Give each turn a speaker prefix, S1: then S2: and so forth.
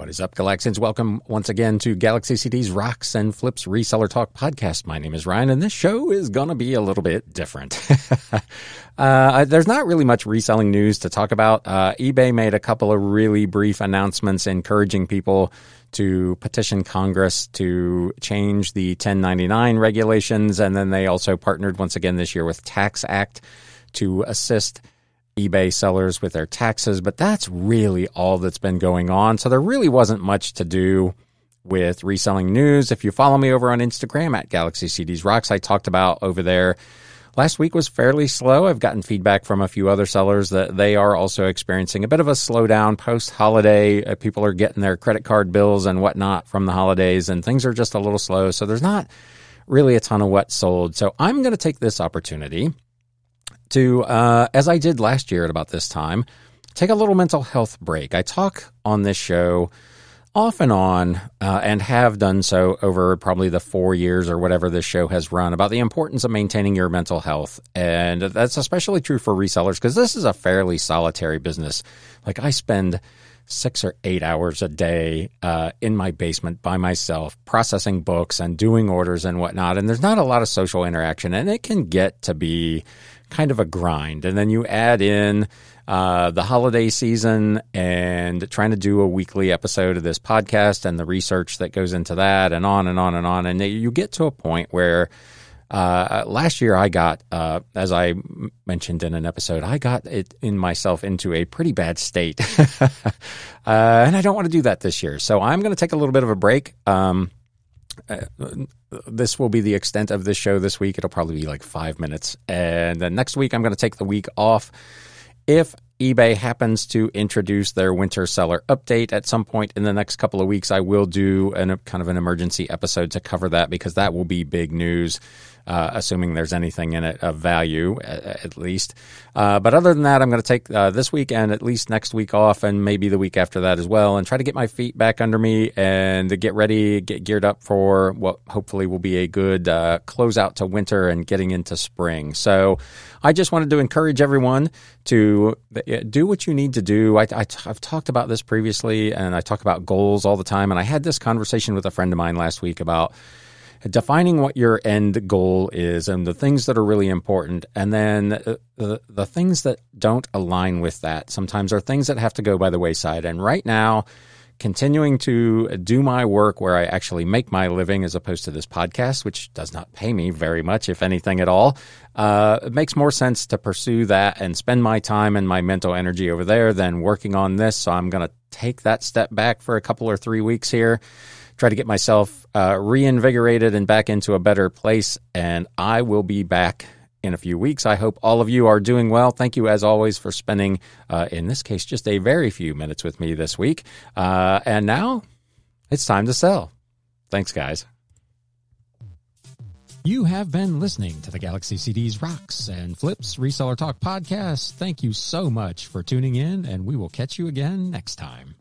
S1: What is up, Galaxians? Welcome once again to Galaxy CD's Rocks and Flips Reseller Talk podcast. My name is Ryan, and this show is going to be a little bit different. uh, there's not really much reselling news to talk about. Uh, eBay made a couple of really brief announcements encouraging people to petition Congress to change the 1099 regulations, and then they also partnered once again this year with TaxAct to assist eBay sellers with their taxes, but that's really all that's been going on. So there really wasn't much to do with reselling news. If you follow me over on Instagram at Galaxy CDs Rocks, I talked about over there. Last week was fairly slow. I've gotten feedback from a few other sellers that they are also experiencing a bit of a slowdown post holiday. Uh, people are getting their credit card bills and whatnot from the holidays, and things are just a little slow. So there's not really a ton of what sold. So I'm going to take this opportunity to, uh, as I did last year at about this time, take a little mental health break. I talk on this show off and on, uh, and have done so over probably the four years or whatever this show has run about the importance of maintaining your mental health. And that's especially true for resellers because this is a fairly solitary business. Like I spend six or eight hours a day uh, in my basement by myself, processing books and doing orders and whatnot. And there's not a lot of social interaction, and it can get to be kind of a grind. And then you add in uh, the holiday season and trying to do a weekly episode of this podcast and the research that goes into that, and on and on and on. And you get to a point where uh, last year I got, uh, as I mentioned in an episode, I got it in myself into a pretty bad state, uh, and I don't want to do that this year. So I'm going to take a little bit of a break. Um, uh, this will be the extent of this show this week. It'll probably be like five minutes. And then next week, I'm going to take the week off. If eBay happens to introduce their winter seller update at some point in the next couple of weeks, I will do an, a kind of an emergency episode to cover that because that will be big news uh, assuming there's anything in it of value at, at least. Uh, but other than that, I'm going to take uh, this week and at least next week off, and maybe the week after that as well, and try to get my feet back under me and get ready, get geared up for what hopefully will be a good uh, closeout to winter and getting into spring. So I just wanted to encourage everyone to uh, do what you need to do. I, I, I've talked about this previously, and I talk about goals all the time. And I had this conversation with a friend of mine last week about defining what your end goal is and the things that are really important, and then uh, the, the things that don't align with that sometimes are things that have to go by the wayside. And right now, continuing to do my work where I actually make my living as opposed to this podcast, which does not pay me very much, if anything at all, uh, it makes more sense to pursue that and spend my time and my mental energy over there than working on this. So I'm going to take that step back for a couple or three weeks here try to get myself uh, reinvigorated and back into a better place. And I will be back in a few weeks. I hope all of you are doing well. Thank you, as always, for spending, uh, in this case, just a very few minutes with me this week. Uh, and now it's time to sell. Thanks, guys. You have been listening to the Galaxy CDs Rocks and Flips Reseller Talk podcast. Thank you so much for tuning in, and we will catch you again next time.